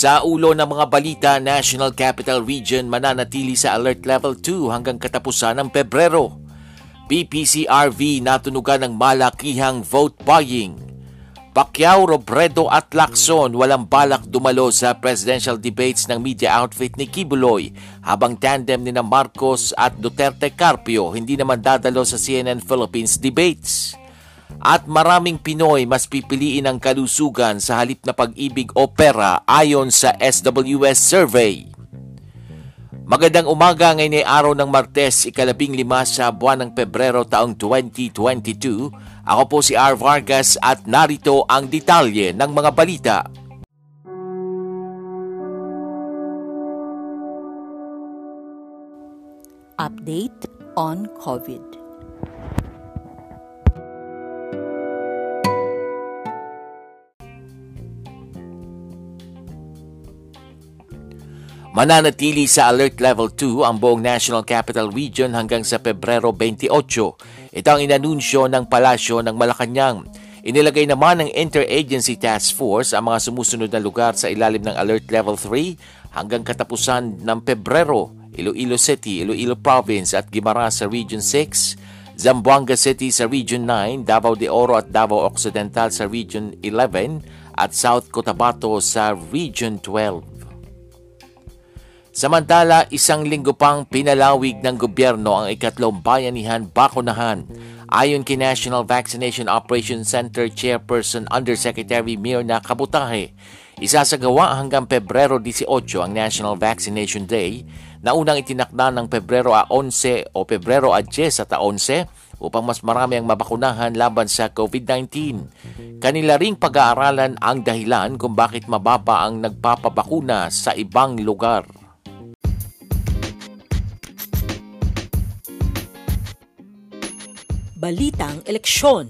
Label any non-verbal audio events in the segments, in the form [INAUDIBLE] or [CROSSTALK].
Sa ulo ng mga balita, National Capital Region mananatili sa Alert Level 2 hanggang katapusan ng Pebrero. PPCRV natunugan ng malakihang vote buying. Pacquiao, Robredo at Lacson walang balak dumalo sa presidential debates ng media outfit ni Kibuloy habang tandem ni na Marcos at Duterte Carpio hindi naman dadalo sa CNN Philippines debates at maraming Pinoy mas pipiliin ang kalusugan sa halip na pag-ibig o pera ayon sa SWS survey. Magandang umaga ngayon ay araw ng Martes, ikalabing lima sa buwan ng Pebrero taong 2022. Ako po si R. Vargas at narito ang detalye ng mga balita. Update on COVID. Mananatili sa Alert Level 2 ang buong National Capital Region hanggang sa Pebrero 28. Ito ang inanunsyo ng Palasyo ng Malacanang. Inilagay naman ng Interagency Task Force ang mga sumusunod na lugar sa ilalim ng Alert Level 3 hanggang katapusan ng Pebrero. Iloilo City, Iloilo Province at Guimaras sa Region 6, Zamboanga City sa Region 9, Davao de Oro at Davao Occidental sa Region 11 at South Cotabato sa Region 12. Samantala, isang linggo pang pinalawig ng gobyerno ang ikatlong bayanihan bakunahan. Ayon kay National Vaccination Operations Center Chairperson Undersecretary Mirna Kabutahe, isasagawa hanggang Pebrero 18 ang National Vaccination Day na unang itinakda ng Pebrero a 11 o Pebrero a 10 at 11 upang mas marami ang mabakunahan laban sa COVID-19. Kanila ring pag-aaralan ang dahilan kung bakit mababa ang nagpapabakuna sa ibang lugar. Balitang Eleksyon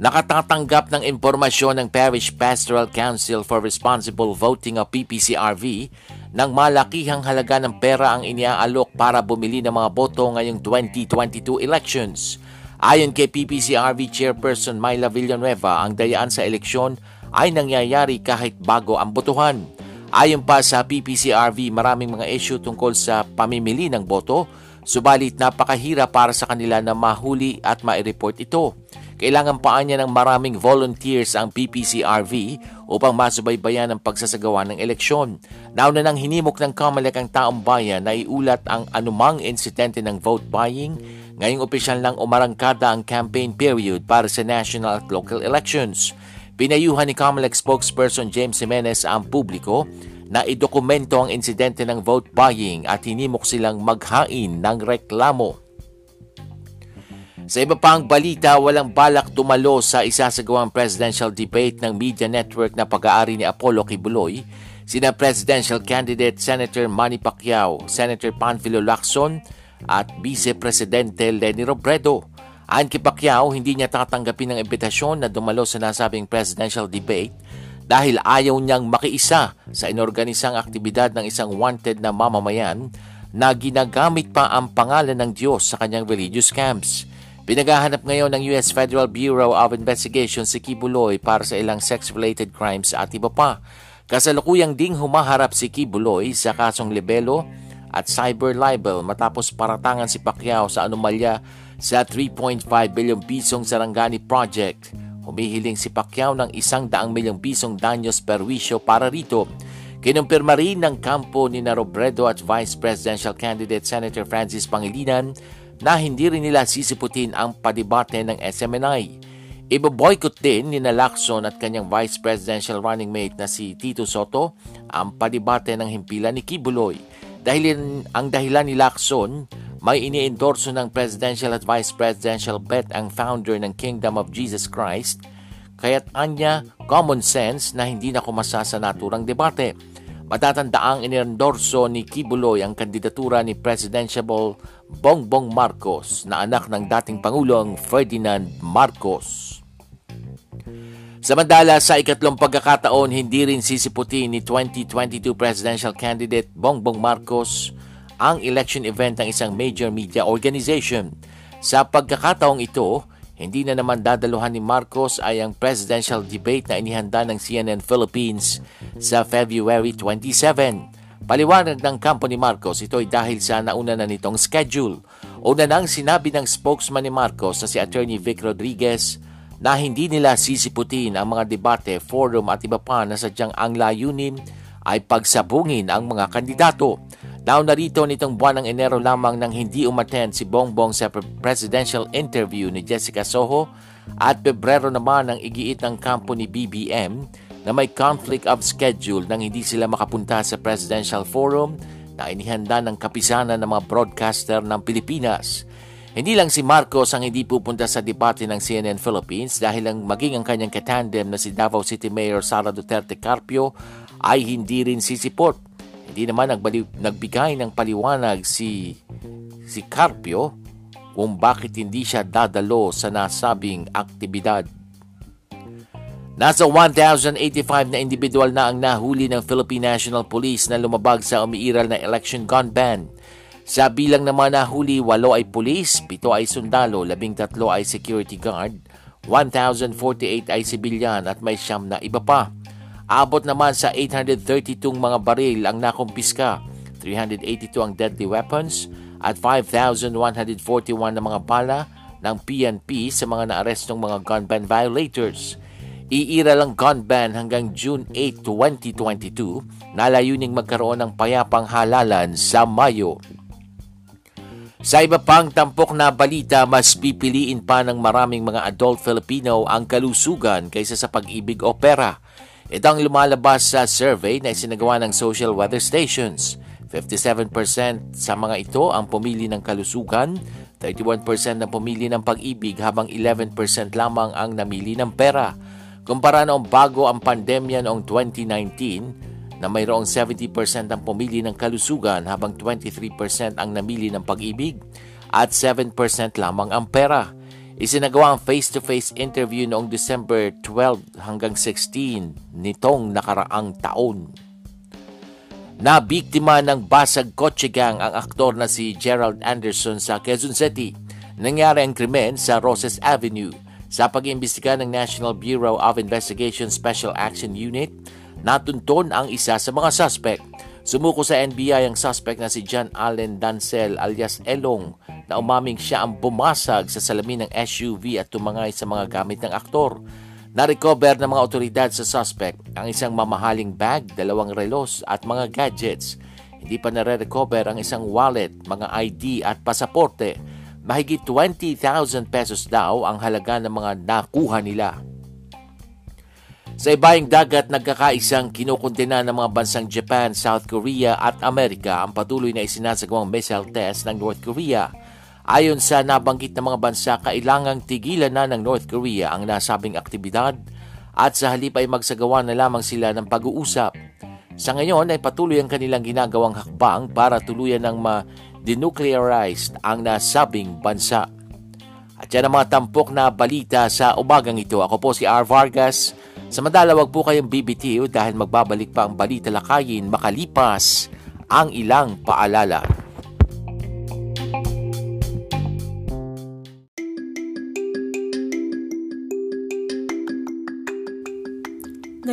Nakatatanggap ng impormasyon ng Parish Pastoral Council for Responsible Voting o PPCRV ng malakihang halaga ng pera ang iniaalok para bumili ng mga boto ngayong 2022 elections. Ayon kay PPCRV Chairperson Myla Villanueva, ang dayaan sa eleksyon ay nangyayari kahit bago ang botohan. Ayon pa sa PPCRV, maraming mga issue tungkol sa pamimili ng boto, subalit napakahirap para sa kanila na mahuli at ma-report ito. Kailangan pa niya ng maraming volunteers ang PPCRV upang masubaybayan ang pagsasagawa ng eleksyon. Nauna nang hinimok ng Comelec ang taong bayan na iulat ang anumang insidente ng vote buying, ngayong opisyal lang umarangkada ang campaign period para sa national at local elections. Pinayuhan ni COMELEC spokesperson James Jimenez ang publiko na idokumento ang insidente ng vote buying at hinimok silang maghain ng reklamo. Sa iba pang balita, walang balak tumalo sa isasagawang presidential debate ng media network na pag-aari ni Apollo Kibuloy, sina presidential candidate Senator Manny Pacquiao, Senator Panfilo Lacson at Vice Presidente Leni Robredo. Ayon kay Pacquiao, hindi niya tatanggapin ang imbitasyon na dumalo sa nasabing presidential debate dahil ayaw niyang makiisa sa inorganisang aktibidad ng isang wanted na mamamayan na ginagamit pa ang pangalan ng Diyos sa kanyang religious camps. Pinagahanap ngayon ng US Federal Bureau of Investigation si Kibuloy para sa ilang sex-related crimes at iba pa. Kasalukuyang ding humaharap si Kibuloy sa kasong libelo at cyber libel matapos paratangan si Pacquiao sa anomalya sa 3.5 bilyong pisong Sarangani Project. Humihiling si Pacquiao ng isang daang milyong pisong danyos perwisyo para rito. Kinumpirma rin ng kampo ni na Robredo at Vice Presidential Candidate Senator Francis Pangilinan na hindi rin nila sisiputin ang padibate ng SMNI. Ibo-boycott din ni Lacson at kanyang Vice Presidential running mate na si Tito Soto ang padibate ng himpilan ni Kibuloy. Dahil ang dahilan ni Lacson, may iniendorso ng presidential at vice presidential bet ang founder ng Kingdom of Jesus Christ, kaya't anya common sense na hindi na kumasa sa naturang debate. Matatandaang iniendorso ni Kibuloy ang kandidatura ni Presidential Bongbong Marcos na anak ng dating Pangulong Ferdinand Marcos. Samantala, sa ikatlong pagkakataon, hindi rin sisiputin ni 2022 presidential candidate Bongbong Marcos ang election event ng isang major media organization. Sa pagkakataong ito, hindi na naman dadaluhan ni Marcos ay ang presidential debate na inihanda ng CNN Philippines sa February 27. Paliwanag ng kampo ni Marcos, ito ay dahil sa nauna na nitong schedule. Una nang sinabi ng spokesman ni Marcos na si Attorney Vic Rodriguez na hindi nila sisiputin ang mga debate, forum at iba pa na sadyang ang layunin ay pagsabungin ang mga kandidato. Nauna rito nitong buwan ng Enero lamang nang hindi umattend si Bongbong sa presidential interview ni Jessica Soho at Pebrero naman ang igiit ng kampo ni BBM na may conflict of schedule nang hindi sila makapunta sa presidential forum na inihanda ng kapisanan ng mga broadcaster ng Pilipinas. Hindi lang si Marcos ang hindi pupunta sa debate ng CNN Philippines dahil ang maging ang kanyang katandem na si Davao City Mayor Sara Duterte Carpio ay hindi rin sisipot. Hindi naman nagbali- nagbigay ng paliwanag si si Carpio kung bakit hindi siya dadalo sa nasabing aktibidad. Nasa 1,085 na individual na ang nahuli ng Philippine National Police na lumabag sa umiiral na election gun ban. Sa bilang naman nahuli, walo ay pulis, pito ay sundalo, labing tatlo ay security guard, 1,048 ay sibilyan at may siyam na iba pa. Abot naman sa 832 mga baril ang nakumpiska, 382 ang deadly weapons at 5,141 na mga bala ng PNP sa mga naarestong mga gun ban violators. Iira lang gun ban hanggang June 8, 2022 na layuning magkaroon ng payapang halalan sa Mayo. Sa iba pang tampok na balita, mas pipiliin pa ng maraming mga adult Filipino ang kalusugan kaysa sa pag-ibig o pera. Ito ang lumalabas sa survey na isinagawa ng social weather stations. 57% sa mga ito ang pumili ng kalusugan, 31% ang pumili ng pag-ibig habang 11% lamang ang namili ng pera. Kumpara noong bago ang pandemya noong 2019, na mayroong 70% ang pumili ng kalusugan habang 23% ang namili ng pag-ibig at 7% lamang ang pera. Isinagawa ang face-to-face interview noong December 12 hanggang 16 nitong nakaraang taon. Nabiktima ng basag kotse gang ang aktor na si Gerald Anderson sa Quezon City. Nangyari ang krimen sa Roses Avenue. Sa pag-iimbestiga ng National Bureau of Investigation Special Action Unit, Natunton ang isa sa mga suspect. Sumuko sa NBI ang suspect na si John Allen Dancel alias Elong na umaming siya ang bumasag sa salamin ng SUV at tumangay sa mga gamit ng aktor. Na-recover ng mga otoridad sa suspect ang isang mamahaling bag, dalawang relos at mga gadgets. Hindi pa nare-recover ang isang wallet, mga ID at pasaporte. Mahigit 20,000 pesos daw ang halaga ng mga nakuha nila. Sa ibayang dagat, nagkakaisang kinukundena ng mga bansang Japan, South Korea at Amerika ang patuloy na isinasagawang missile test ng North Korea. Ayon sa nabanggit ng mga bansa, kailangang tigilan na ng North Korea ang nasabing aktibidad at sa halip ay magsagawa na lamang sila ng pag-uusap. Sa ngayon ay patuloy ang kanilang ginagawang hakbang para tuluyan ng ma-denuclearized ang nasabing bansa. At yan ang mga tampok na balita sa umagang ito. Ako po si R. Vargas Samantala, wag po kayong BBTO dahil magbabalik pa ang balita lakayin makalipas ang ilang paalala.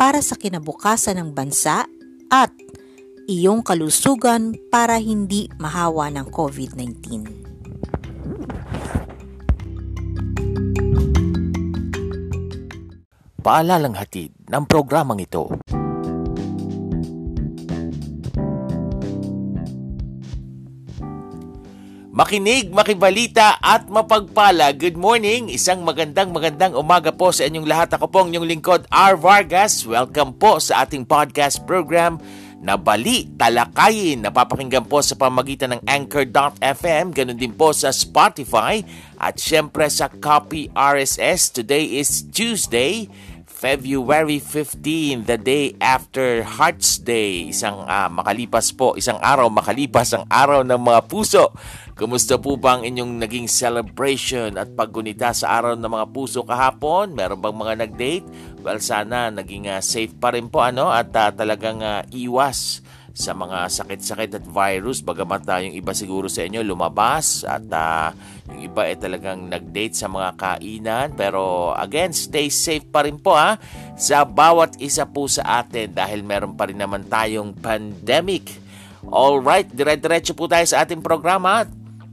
para sa kinabukasan ng bansa at iyong kalusugan para hindi mahawa ng COVID-19. Paalalang hatid ng programang ito. Makinig, makibalita at mapagpala. Good morning. Isang magandang magandang umaga po sa inyong lahat. Ako pong inyong lingkod, R. Vargas. Welcome po sa ating podcast program na Bali Talakayin. Napapakinggan po sa pamagitan ng Anchor.fm, ganun din po sa Spotify at syempre sa Copy RSS. Today is Tuesday, February 15, the day after Hearts Day. Isang uh, makalipas po, isang araw makalipas ang araw ng mga puso. Kumusta po ba ang inyong naging celebration at paggunita sa araw ng mga puso kahapon? Meron bang mga nag-date? Well, sana naging uh, safe pa rin po ano at uh, talagang uh, iwas sa mga sakit-sakit at virus bagamat uh, yung iba siguro sa inyo lumabas at uh, yung iba ay talagang nag-date sa mga kainan pero again stay safe pa rin po ha sa bawat isa po sa atin dahil meron pa rin naman tayong pandemic. All right, dire-diretso po tayo sa ating programa.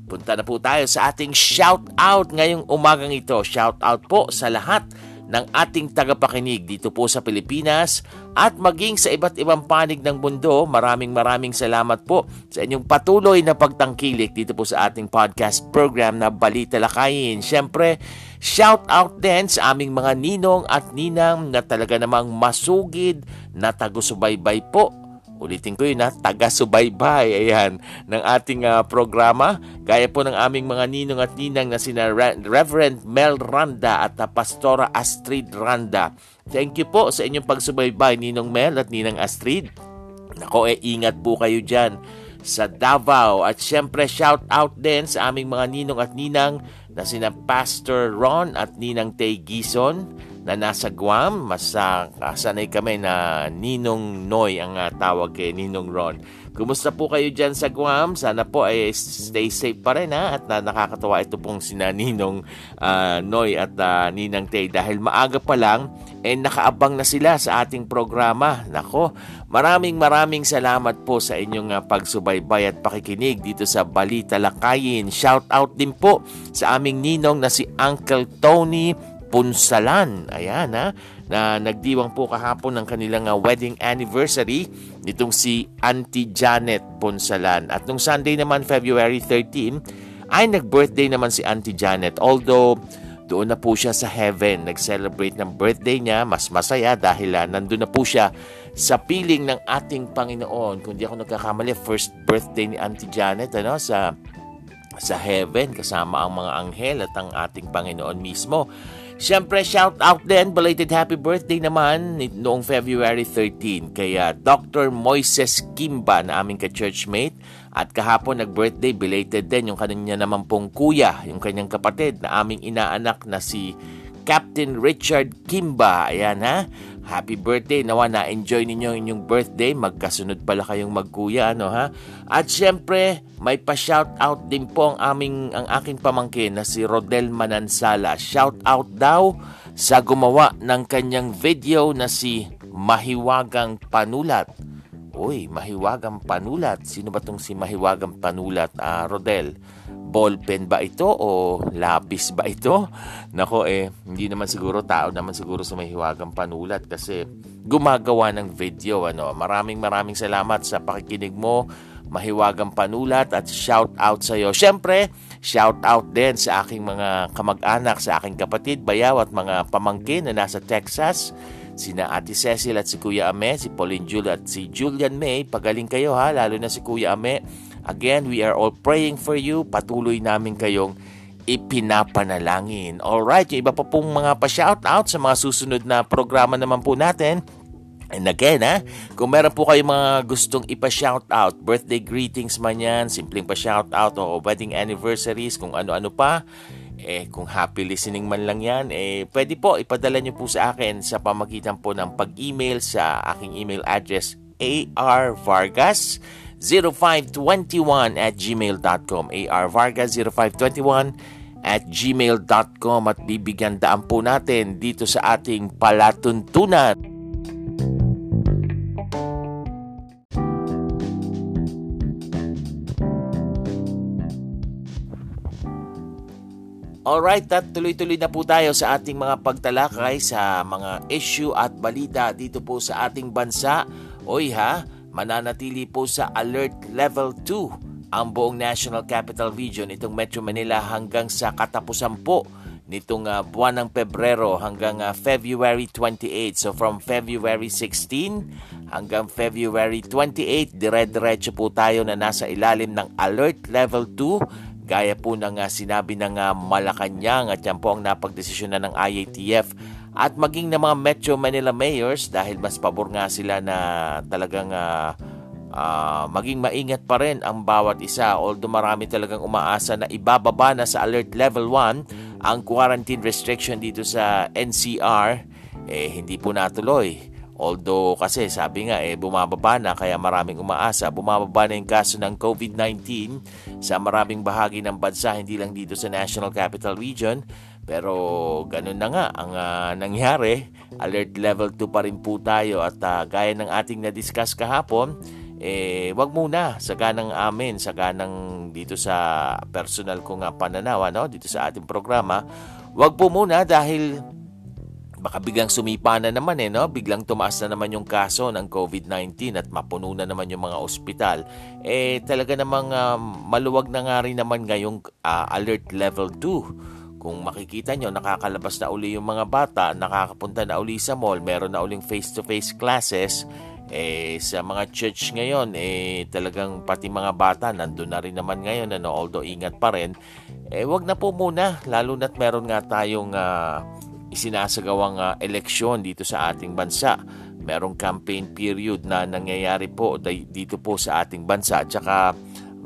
Punta na po tayo sa ating shout out ngayong umagang ito. Shout out po sa lahat ng ating tagapakinig dito po sa Pilipinas at maging sa iba't ibang panig ng mundo. Maraming maraming salamat po sa inyong patuloy na pagtangkilik dito po sa ating podcast program na Balita Lakayin. Siyempre, shout out din sa aming mga ninong at ninang na talaga namang masugid na tagusubaybay po Ulitin ko yun ha, taga-subaybay ayan, ng ating uh, programa. Gaya po ng aming mga ninong at ninang na sina Re- Reverend Mel Randa at uh, Pastora Astrid Randa. Thank you po sa inyong pagsubaybay, Ninong Mel at Ninang Astrid. Nako, eh, ingat po kayo dyan sa Davao. At syempre, shout out din sa aming mga ninong at ninang na sina Pastor Ron at Ninang Tay Gison na nasa Guam. Mas uh, sanay kami na Ninong Noy ang uh, tawag kay Ninong Ron. Kumusta po kayo dyan sa Guam? Sana po ay stay safe pa rin ha? at na nakakatawa ito pong sina Ninong uh, Noy at uh, Ninang Tay dahil maaga pa lang eh nakaabang na sila sa ating programa. Nako, maraming maraming salamat po sa inyong uh, pagsubaybay at pakikinig dito sa Balita Lakayin. Shout out din po sa aming ninong na si Uncle Tony Punsalan. Ayan ha, na nagdiwang po kahapon ng kanilang uh, wedding anniversary nitong si Auntie Janet Punsalan. At nung Sunday naman, February 13, ay nag-birthday naman si Auntie Janet. Although, doon na po siya sa heaven. Nag-celebrate ng birthday niya. Mas masaya dahil uh, nandun na po siya sa piling ng ating Panginoon. Kung di ako nagkakamali, first birthday ni Auntie Janet ano, sa sa heaven kasama ang mga anghel at ang ating Panginoon mismo. Siyempre, shout out din, belated happy birthday naman noong February 13 kaya Dr. Moises Kimba na aming ka-churchmate at kahapon nag-birthday, belated din yung kanya naman pong kuya, yung kanyang kapatid na aming inaanak na si Captain Richard Kimba. Ayan ha. Happy birthday. Nawa na-enjoy ninyo inyong birthday. Magkasunod pala kayong magkuya. Ano ha? At syempre, may pa-shout out din po ang, aming, ang aking pamangkin na si Rodel Manansala. Shout out daw sa gumawa ng kanyang video na si Mahiwagang Panulat. Uy, Mahiwagang Panulat. Sino ba tong si Mahiwagang Panulat? Ah, Rodel ballpen ba ito o lapis ba ito? [LAUGHS] Nako eh, hindi naman siguro tao naman siguro sa may hiwagang panulat kasi gumagawa ng video. Ano. Maraming maraming salamat sa pakikinig mo, mahiwagang panulat at shout out sa iyo. Siyempre, shout out din sa aking mga kamag-anak, sa aking kapatid, bayaw at mga pamangkin na nasa Texas sina Ate Cecil at si Kuya Ame, si Pauline Jule at si Julian May. Pagaling kayo ha, lalo na si Kuya Ame Again, we are all praying for you. Patuloy namin kayong ipinapanalangin. Alright, yung iba pa pong mga pa-shoutout sa mga susunod na programa naman po natin. And again, ha, kung meron po kayo mga gustong ipa-shoutout, birthday greetings man yan, simpleng pa-shoutout o wedding anniversaries, kung ano-ano pa, eh, kung happy listening man lang yan, eh, pwede po, ipadala nyo po sa akin sa pamagitan po ng pag-email sa aking email address arvargas 0521 at gmail.com arvargas 0521 at gmail.com at bibigyan daan po natin dito sa ating palatuntunan. Alright, at tuloy-tuloy na po tayo sa ating mga pagtalakay sa mga issue at balita dito po sa ating bansa. Oy ha, mananatili po sa Alert Level 2 ang buong National Capital Region, itong Metro Manila hanggang sa katapusan po nitong uh, buwan ng Pebrero hanggang uh, February 28. So from February 16 hanggang February 28, dire-diretso po tayo na nasa ilalim ng Alert Level 2 Gaya po ng uh, sinabi ng uh, Malacanang at yan po ang napagdesisyon na ng IATF at maging ng mga Metro Manila mayors dahil mas pabor nga sila na talagang uh, uh, maging maingat pa rin ang bawat isa. Although marami talagang umaasa na ibababa na sa alert level 1 ang quarantine restriction dito sa NCR eh hindi po natuloy Although kasi sabi nga eh bumababa na kaya maraming umaasa, bumababa na yung kaso ng COVID-19 sa maraming bahagi ng bansa, hindi lang dito sa National Capital Region. Pero ganun na nga ang uh, nangyari. Alert level 2 pa rin po tayo at uh, gaya ng ating na-discuss kahapon, eh wag muna sa ganang amin, sa ganang dito sa personal kong uh, pananaw no, dito sa ating programa. Wag po muna dahil baka biglang sumipa na naman eh, no? Biglang tumaas na naman yung kaso ng COVID-19 at mapuno na naman yung mga ospital. Eh, talaga namang uh, maluwag na nga rin naman ngayong uh, alert level 2. Kung makikita nyo, nakakalabas na uli yung mga bata, nakakapunta na uli sa mall, meron na uling face-to-face classes, eh, sa mga church ngayon, eh, talagang pati mga bata, nandun na rin naman ngayon, ano, although ingat pa rin, eh, wag na po muna, lalo na't meron nga tayong uh, isinasagawang uh, eleksyon dito sa ating bansa. Merong campaign period na nangyayari po dito po sa ating bansa. At saka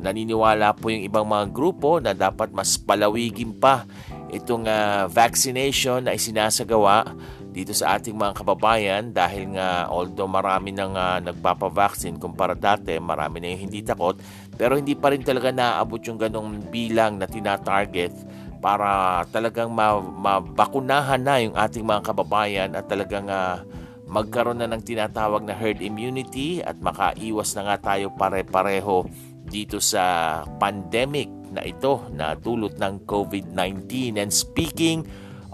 naniniwala po yung ibang mga grupo na dapat mas palawigin pa itong uh, vaccination na isinasagawa dito sa ating mga kababayan dahil nga although marami nang uh, nagpapavaccine kumpara dati, marami na yung hindi takot, pero hindi pa rin talaga naabot yung ganong bilang na tina-target para talagang mabakunahan na yung ating mga kababayan at talagang uh, magkaroon na ng tinatawag na herd immunity at makaiwas na nga tayo pare-pareho dito sa pandemic na ito na dulot ng COVID-19. And speaking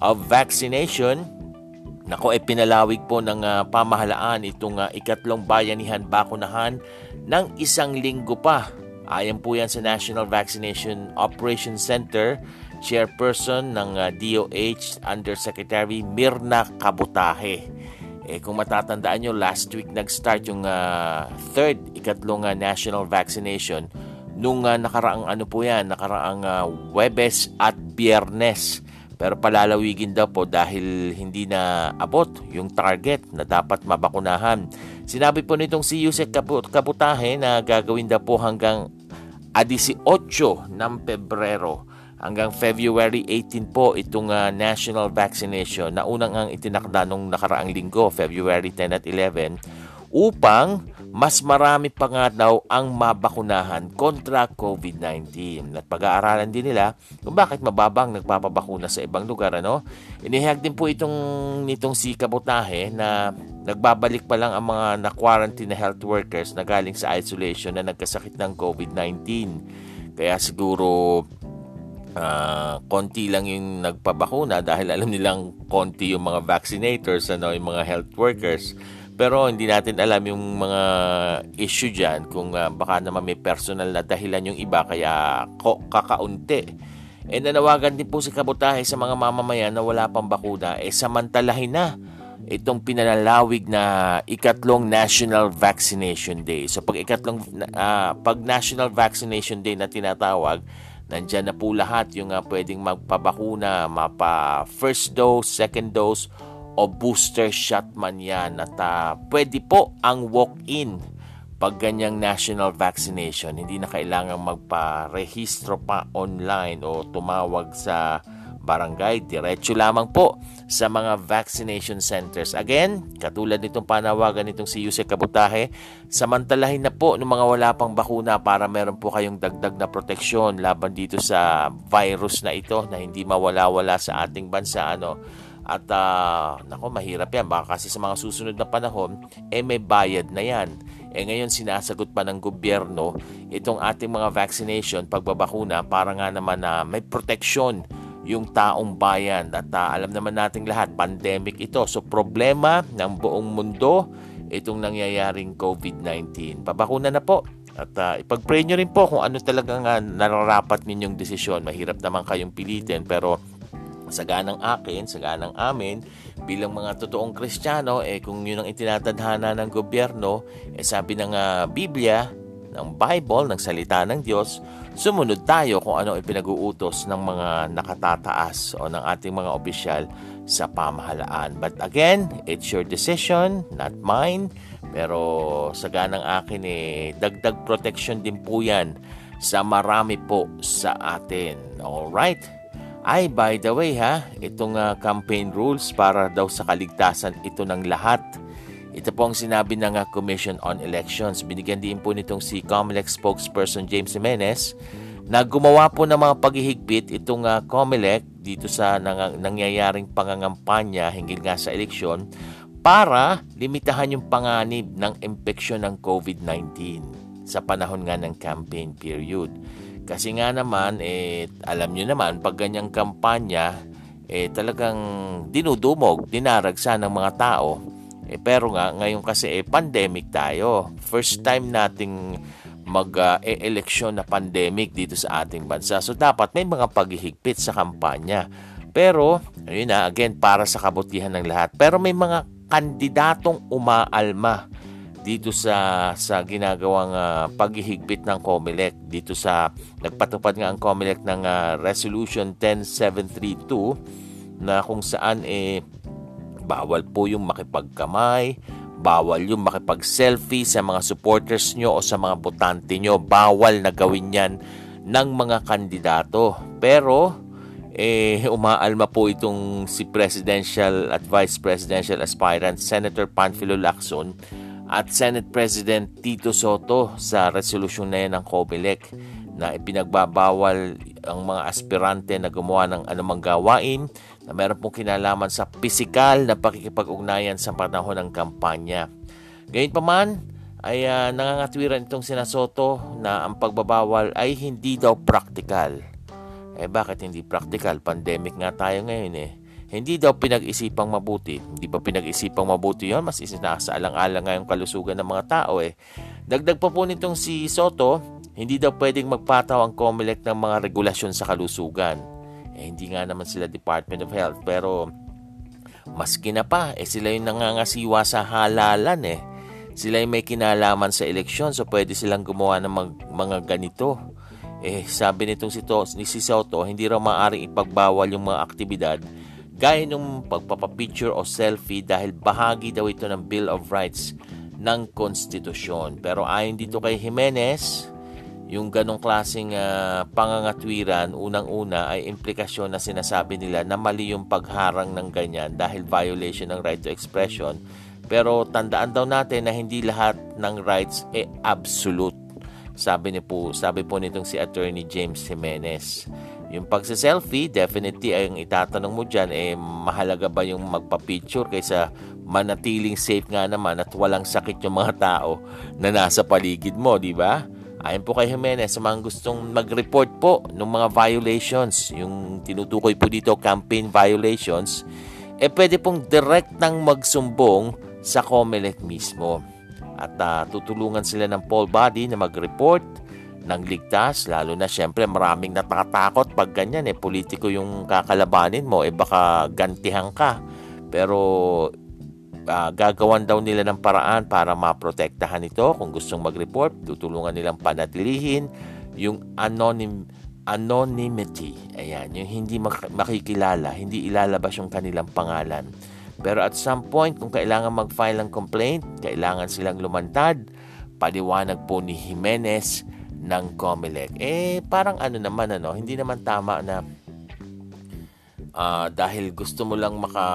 of vaccination, nako e pinalawig po ng uh, pamahalaan itong uh, ikatlong bayanihan bakunahan ng isang linggo pa. Ayon po yan sa National Vaccination Operation Center chairperson ng DOH Undersecretary Mirna Kabutahe. Eh, kung matatandaan nyo, last week nag-start yung uh, third, ikatlong uh, national vaccination nung uh, nakaraang ano po yan, nakaraang uh, Webes at Biyernes. Pero palalawigin daw po dahil hindi na abot yung target na dapat mabakunahan. Sinabi po nitong si Yusek Kabutahe na gagawin daw po hanggang 18 ng Pebrero hanggang February 18 po itong uh, national vaccination na unang ang itinakda nung nakaraang linggo, February 10 at 11, upang mas marami pa nga daw ang mabakunahan kontra COVID-19. At pag-aaralan din nila kung bakit mababang nagpapabakuna sa ibang lugar. Ano? Inihag din po itong nitong si Kabutahe na nagbabalik pa lang ang mga na-quarantine na health workers na galing sa isolation na nagkasakit ng COVID-19. Kaya siguro uh, konti lang yung nagpabakuna dahil alam nilang konti yung mga vaccinators, ano, yung mga health workers. Pero hindi natin alam yung mga issue dyan kung uh, baka naman may personal na dahilan yung iba kaya ko, kakaunti. E nanawagan din po si Kabutahe sa mga mamamayan na wala pang bakuna, eh samantalahin na itong pinalalawig na ikatlong National Vaccination Day. So pag ikatlong uh, pag National Vaccination Day na tinatawag, Nandyan na po lahat yung uh, pwedeng magpabakuna, mapa first dose, second dose, o booster shot man yan at uh, pwede po ang walk-in pag ganyang national vaccination. Hindi na kailangan magpa-rehistro pa online o tumawag sa barangay. Diretso lamang po sa mga vaccination centers. Again, katulad nitong panawagan nitong si Yuse Kabutahe, samantalahin na po ng mga wala pang bakuna para meron po kayong dagdag na proteksyon laban dito sa virus na ito na hindi mawala-wala sa ating bansa. Ano, at uh, nako mahirap yan. Baka kasi sa mga susunod na panahon, eh may bayad na yan. Eh ngayon sinasagot pa ng gobyerno itong ating mga vaccination, pagbabakuna para nga naman na may proteksyon yung taong bayan. At uh, alam naman nating lahat, pandemic ito. So problema ng buong mundo itong nangyayaring COVID-19. Pabakuna na po. At uh, ipag-pray nyo rin po kung ano talagang uh, nararapat ninyong desisyon. Mahirap naman kayong pilitin pero sa ganang akin, sa ganang amin, bilang mga totoong kristyano, eh kung yun ang itinatadhana ng gobyerno, eh sabi ng uh, Biblia, ng Bible, ng salita ng Diyos, sumunod tayo kung ano ang pinag-uutos ng mga nakatataas o ng ating mga opisyal sa pamahalaan. But again, it's your decision, not mine. Pero sa ganang akin, eh, dagdag protection din po yan sa marami po sa atin. Alright? Ay, by the way ha, itong uh, campaign rules para daw sa kaligtasan ito ng lahat. Ito po ang sinabi ng uh, Commission on Elections. Binigyan din po nitong si COMELEC spokesperson James Jimenez na gumawa po ng mga paghihigpit itong uh, COMELEC dito sa nang, nangyayaring pangangampanya hinggil nga sa eleksyon para limitahan yung panganib ng impeksyon ng COVID-19 sa panahon nga ng campaign period. Kasi nga naman, eh, alam nyo naman, pag ganyang kampanya, eh, talagang dinudumog, dinaragsa ng mga tao. Eh, pero nga, ngayon kasi eh, pandemic tayo. First time nating mag-eleksyon uh, na pandemic dito sa ating bansa. So, dapat may mga paghihigpit sa kampanya. Pero, ayun na, again, para sa kabutihan ng lahat. Pero may mga kandidatong umaalma dito sa sa ginagawang uh, paghihigpit ng COMELEC dito sa nagpatupad nga ang COMELEC ng uh, Resolution 10732 na kung saan eh bawal po yung makipagkamay, bawal yung makipag-selfie sa mga supporters nyo o sa mga botante nyo. Bawal na gawin yan ng mga kandidato. Pero eh, umaalma po itong si Presidential at Vice Presidential Aspirant Senator Panfilo Lacson at Senate President Tito Soto sa resolusyon na yan ng COMELEC na ipinagbabawal ang mga aspirante na gumawa ng anumang gawain na meron pong kinalaman sa pisikal na pakikipag-ugnayan sa panahon ng kampanya. Gayun pa man, ay uh, nangangatwiran itong sina Soto na ang pagbabawal ay hindi daw praktikal. Eh bakit hindi praktikal? Pandemic nga tayo ngayon eh. Hindi daw pinag-isipang mabuti. Hindi ba pinag-isipang mabuti yon Mas isinasaalang-alang nga kalusugan ng mga tao eh. Dagdag pa po nitong si Soto, hindi daw pwedeng magpataw ang COMELEC ng mga regulasyon sa kalusugan. Eh, hindi nga naman sila Department of Health pero maski na pa, eh sila yung nangangasiwa sa halalan eh. Sila yung may kinalaman sa eleksyon so pwede silang gumawa ng mag, mga ganito. Eh sabi nitong si, to, ni si Soto, hindi raw maaaring ipagbawal yung mga aktibidad gaya ng pagpapapicture o selfie dahil bahagi daw ito ng Bill of Rights ng konstitusyon. Pero ayon dito kay Jimenez, yung ganong klaseng uh, pangangatwiran, unang-una ay implikasyon na sinasabi nila na mali yung pagharang ng ganyan dahil violation ng right to expression. Pero tandaan daw natin na hindi lahat ng rights ay eh, absolute. Sabi ni po, sabi po nitong si Attorney James Jimenez. Yung pagsa-selfie, definitely ay ang itatanong mo dyan, eh, mahalaga ba yung magpa-picture kaysa manatiling safe nga naman at walang sakit yung mga tao na nasa paligid mo, di ba? Ayon po kay Jimenez, sa mga gustong mag-report po ng mga violations, yung tinutukoy po dito, campaign violations, eh pwede pong direct nang magsumbong sa COMELEC mismo. At uh, tutulungan sila ng poll body na mag-report ng ligtas lalo na syempre maraming natatakot pag ganyan eh politiko yung kakalabanin mo eh baka gantihan ka pero uh, gagawan daw nila ng paraan para maprotektahan ito. Kung gustong mag-report tutulungan nilang panatilihin yung anonym anonymity. Ayan yung hindi mak- makikilala hindi ilalabas yung kanilang pangalan. Pero at some point, kung kailangan mag-file ng complaint, kailangan silang lumantad, paliwanag po ni Jimenez ng COMELEC. Eh, parang ano naman, ano, hindi naman tama na uh, dahil gusto mo lang maka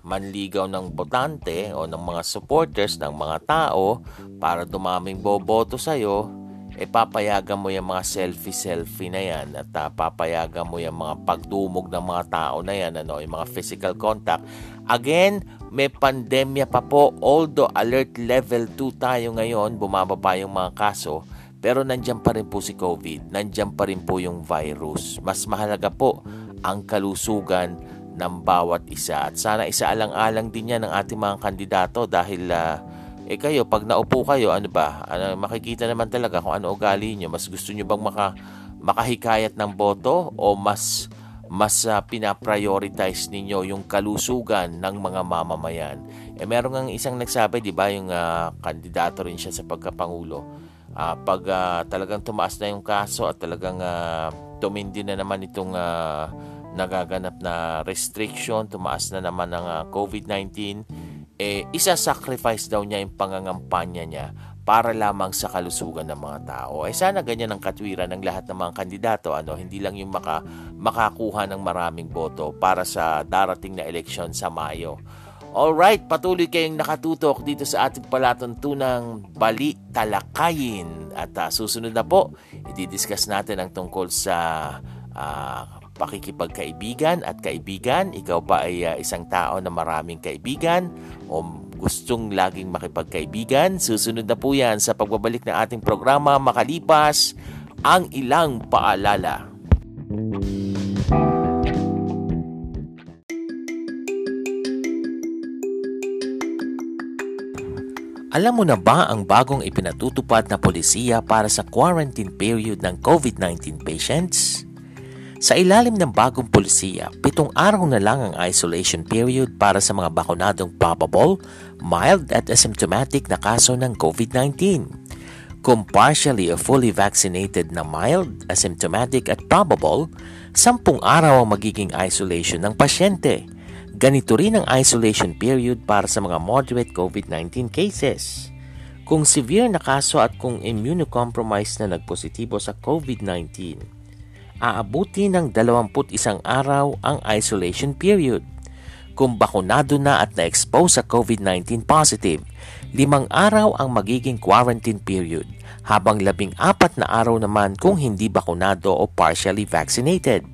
manligaw ng botante o ng mga supporters ng mga tao para dumaming boboto sa'yo, eh papayagan mo yung mga selfie-selfie na yan at uh, papayagan mo yung mga pagdumog ng mga tao na yan, ano, yung mga physical contact. Again, may pandemya pa po, although alert level 2 tayo ngayon, bumababa yung mga kaso, pero nandyan pa rin po si COVID, nandyan pa rin po yung virus. Mas mahalaga po ang kalusugan ng bawat isa. At sana isaalang-alang din yan ng ating mga kandidato dahil uh, eh kayo, pag naupo kayo, ano ba? Ano, makikita naman talaga kung ano ugali nyo. Mas gusto nyo bang maka, makahikayat ng boto o mas mas uh, pinaprioritize ninyo yung kalusugan ng mga mamamayan. Eh meron ng isang nagsabi, 'di ba, yung uh, kandidato rin siya sa pagkapangulo. Uh, pag uh, talagang tumaas na yung kaso at talagang uh, tumindi na naman itong uh, nagaganap na restriction, tumaas na naman ng uh, COVID-19, eh, isa-sacrifice daw niya yung pangangampanya niya para lamang sa kalusugan ng mga tao. Eh sana ganyan ang katwiran ng lahat ng mga kandidato, ano, hindi lang yung maka, makakuha ng maraming boto para sa darating na eleksyon sa Mayo. Alright, patuloy kayong nakatutok dito sa ating palatuntunang Bali Talakayin. At uh, susunod na po, i-discuss natin ang tungkol sa uh, pakikipagkaibigan at kaibigan. Ikaw ba ay uh, isang tao na maraming kaibigan o gustong laging makipagkaibigan? Susunod na po yan sa pagbabalik ng ating programa makalipas ang ilang paalala. Alam mo na ba ang bagong ipinatutupad na polisiya para sa quarantine period ng COVID-19 patients? Sa ilalim ng bagong polisiya, pitong araw na lang ang isolation period para sa mga bakunadong probable, mild at asymptomatic na kaso ng COVID-19. Kung partially o fully vaccinated na mild, asymptomatic at probable, sampung araw ang magiging isolation ng pasyente. Ganito rin ang isolation period para sa mga moderate COVID-19 cases. Kung severe na kaso at kung immunocompromised na nagpositibo sa COVID-19, aabuti ng 21 araw ang isolation period. Kung bakunado na at na-expose sa COVID-19 positive, limang araw ang magiging quarantine period, habang labing apat na araw naman kung hindi bakunado o partially vaccinated.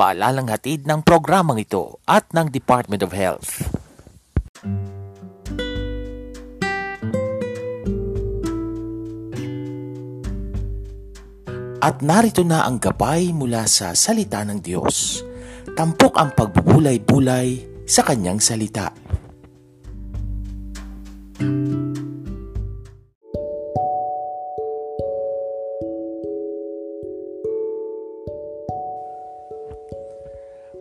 Paalalang hatid ng programang ito at ng Department of Health. At narito na ang gabay mula sa salita ng Diyos. Tampok ang pagbubulay-bulay sa kanyang salita.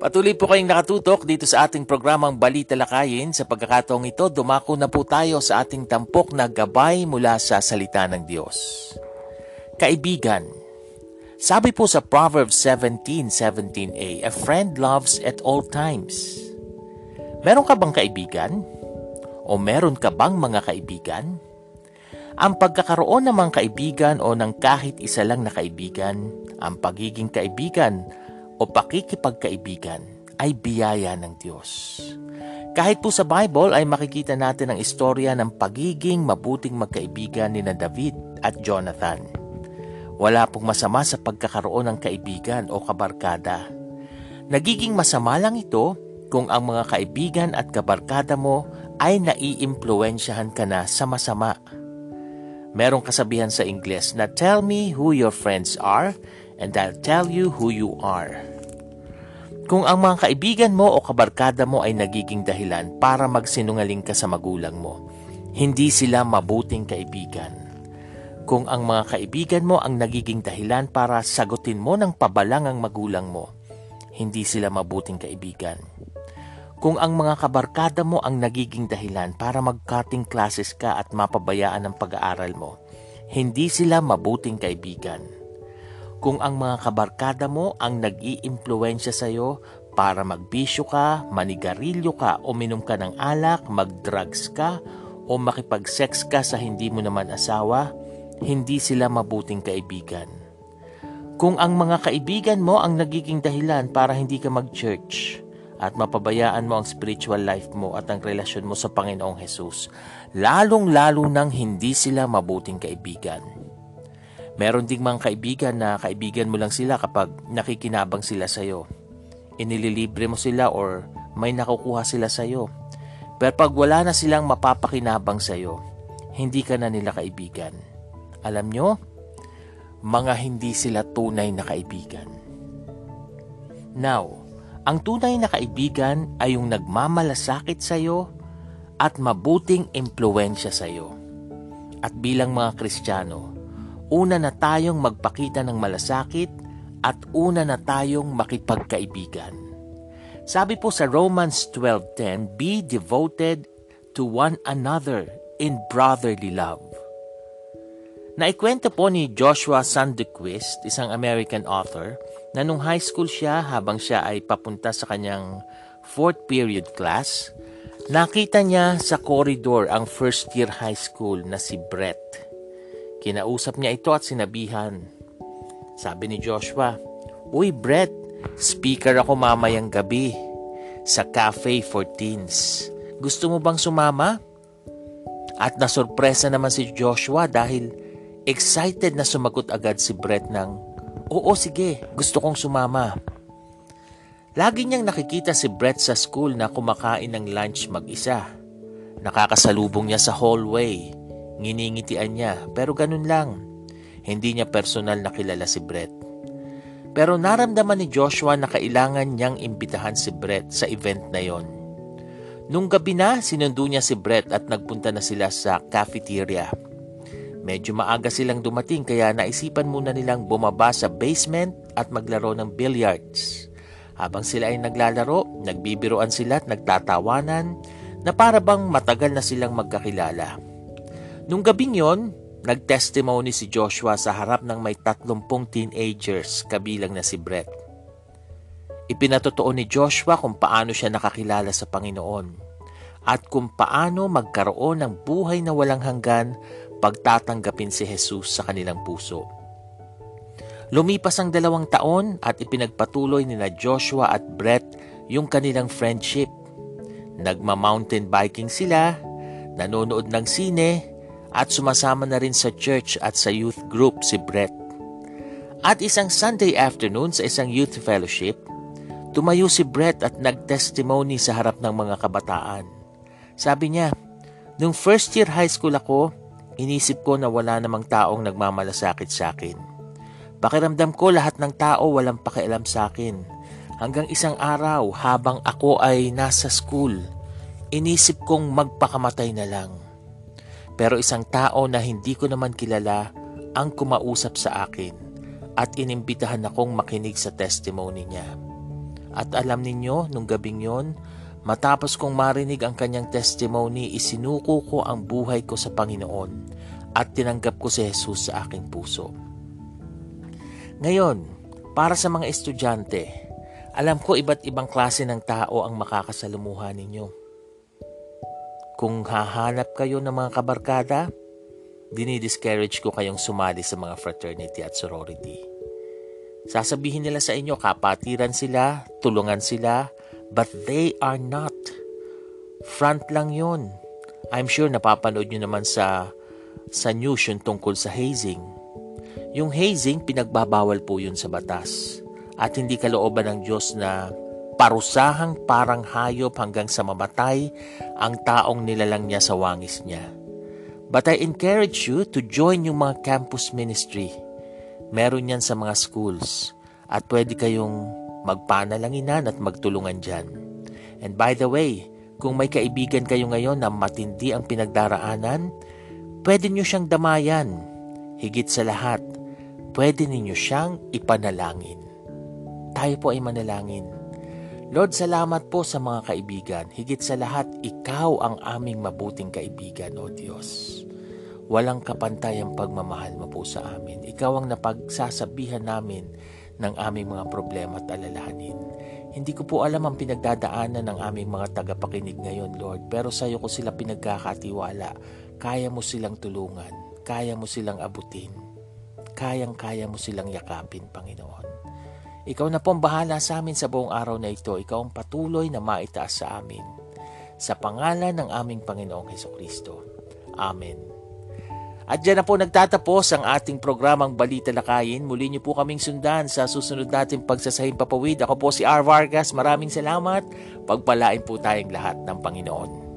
Patuloy po kayong nakatutok dito sa ating programang Balita Lakayin. Sa pagkakataong ito, dumako na po tayo sa ating tampok na gabay mula sa salita ng Diyos. Kaibigan, sabi po sa Proverbs 17:17a, a friend loves at all times. Meron ka bang kaibigan? O meron ka bang mga kaibigan? Ang pagkakaroon ng mga kaibigan o ng kahit isa lang na kaibigan, ang pagiging kaibigan o pakikipagkaibigan ay biyaya ng Diyos. Kahit po sa Bible ay makikita natin ang istorya ng pagiging mabuting magkaibigan ni na David at Jonathan. Wala pong masama sa pagkakaroon ng kaibigan o kabarkada. Nagiging masama lang ito kung ang mga kaibigan at kabarkada mo ay naiimpluensyahan ka na sa masama. Merong kasabihan sa Ingles na tell me who your friends are and I'll tell you who you are. Kung ang mga kaibigan mo o kabarkada mo ay nagiging dahilan para magsinungaling ka sa magulang mo, hindi sila mabuting kaibigan. Kung ang mga kaibigan mo ang nagiging dahilan para sagutin mo ng pabalang ang magulang mo, hindi sila mabuting kaibigan. Kung ang mga kabarkada mo ang nagiging dahilan para mag-cutting classes ka at mapabayaan ang pag-aaral mo, hindi sila mabuting kaibigan. Kung ang mga kabarkada mo ang nag-iimpluensya sa iyo para magbisyo ka, manigarilyo ka, uminom ka ng alak, mag-drugs ka, o makipag-sex ka sa hindi mo naman asawa, hindi sila mabuting kaibigan. Kung ang mga kaibigan mo ang nagiging dahilan para hindi ka mag-church at mapabayaan mo ang spiritual life mo at ang relasyon mo sa Panginoong Hesus, lalong-lalo nang hindi sila mabuting kaibigan. Meron ding mga kaibigan na kaibigan mo lang sila kapag nakikinabang sila sa iyo. Inililibre mo sila or may nakukuha sila sa iyo. Pero pag wala na silang mapapakinabang sa iyo, hindi ka na nila kaibigan. Alam nyo, mga hindi sila tunay na kaibigan. Now, ang tunay na kaibigan ay yung nagmamalasakit sa iyo at mabuting impluensya sa iyo. At bilang mga Kristiyano, una na tayong magpakita ng malasakit at una na tayong makipagkaibigan. Sabi po sa Romans 12.10, Be devoted to one another in brotherly love. Naikwento po ni Joshua Sandquist, isang American author, na nung high school siya habang siya ay papunta sa kanyang fourth period class, nakita niya sa corridor ang first year high school na si Brett. Kinausap niya ito at sinabihan. Sabi ni Joshua, Uy Brett, speaker ako mamayang gabi sa cafe for teens. Gusto mo bang sumama? At nasurpresa naman si Joshua dahil Excited na sumagot agad si Brett ng, Oo sige, gusto kong sumama. Lagi niyang nakikita si Brett sa school na kumakain ng lunch mag-isa. Nakakasalubong niya sa hallway. Nginingitian niya, pero ganun lang. Hindi niya personal na kilala si Brett. Pero naramdaman ni Joshua na kailangan niyang imbitahan si Brett sa event na yon. Nung gabi na, sinundo niya si Brett at nagpunta na sila sa cafeteria. Medyo maaga silang dumating kaya naisipan muna nilang bumaba sa basement at maglaro ng billiards. Habang sila ay naglalaro, nagbibiroan sila at nagtatawanan na para bang matagal na silang magkakilala. Nung gabing yon, nagtestimony si Joshua sa harap ng may tatlumpung teenagers kabilang na si Brett. Ipinatotoo ni Joshua kung paano siya nakakilala sa Panginoon at kung paano magkaroon ng buhay na walang hanggan pagtatanggapin si Jesus sa kanilang puso. Lumipas ang dalawang taon at ipinagpatuloy ni na Joshua at Brett yung kanilang friendship. Nagma-mountain biking sila, nanonood ng sine, at sumasama na rin sa church at sa youth group si Brett. At isang Sunday afternoon sa isang youth fellowship, tumayo si Brett at nagtestimony sa harap ng mga kabataan. Sabi niya, Nung first year high school ako, Inisip ko na wala namang taong nagmamalasakit sa akin. Pakiramdam ko lahat ng tao walang pakialam sa akin. Hanggang isang araw habang ako ay nasa school, inisip kong magpakamatay na lang. Pero isang tao na hindi ko naman kilala ang kumausap sa akin at inimbitahan akong makinig sa testimony niya. At alam ninyo, nung gabing yon, Matapos kong marinig ang kanyang testimony, isinuko ko ang buhay ko sa Panginoon at tinanggap ko si Jesus sa aking puso. Ngayon, para sa mga estudyante, alam ko iba't ibang klase ng tao ang makakasalumuhan ninyo. Kung hahanap kayo ng mga kabarkada, dinidiscourage ko kayong sumali sa mga fraternity at sorority. Sasabihin nila sa inyo, kapatiran sila, tulungan sila, But they are not. Front lang yon. I'm sure napapanood nyo naman sa, sa news yung tungkol sa hazing. Yung hazing, pinagbabawal po yun sa batas. At hindi kalooban ng Diyos na parusahang parang hayop hanggang sa mamatay ang taong nilalang niya sa wangis niya. But I encourage you to join yung mga campus ministry. Meron yan sa mga schools. At pwede kayong magpanalanginan at magtulungan dyan. And by the way, kung may kaibigan kayo ngayon na matindi ang pinagdaraanan, pwede nyo siyang damayan. Higit sa lahat, pwede ninyo siyang ipanalangin. Tayo po ay manalangin. Lord, salamat po sa mga kaibigan. Higit sa lahat, ikaw ang aming mabuting kaibigan, O Diyos. Walang kapantay ang pagmamahal mo po sa amin. Ikaw ang napagsasabihan namin ng aming mga problema at alalahanin. Hindi ko po alam ang pinagdadaanan ng aming mga tagapakinig ngayon, Lord, pero sa iyo ko sila pinagkakatiwala. Kaya mo silang tulungan, kaya mo silang abutin, kayang-kaya mo silang yakapin, Panginoon. Ikaw na po ang bahala sa amin sa buong araw na ito. Ikaw ang patuloy na maitaas sa amin. Sa pangalan ng aming Panginoong Heso Kristo. Amen. At dyan na po nagtatapos ang ating programang Balita Lakayin. Muli niyo po kaming sundan sa susunod nating pagsasahing papawid. Ako po si R. Vargas. Maraming salamat. Pagpalain po tayong lahat ng Panginoon.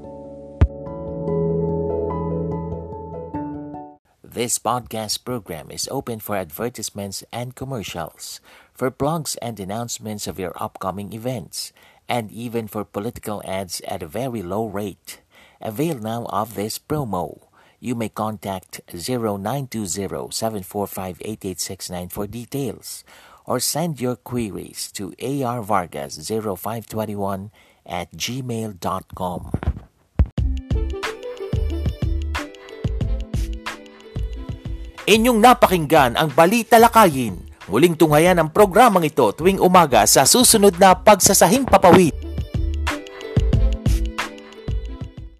This podcast program is open for advertisements and commercials, for blogs and announcements of your upcoming events, and even for political ads at a very low rate. Avail now of this promo you may contact 0920-745-8869 for details or send your queries to arvargas0521 at gmail.com. Inyong napakinggan ang Balita Lakayin. Muling tunghayan ang programang ito tuwing umaga sa susunod na Pagsasahing Papawid.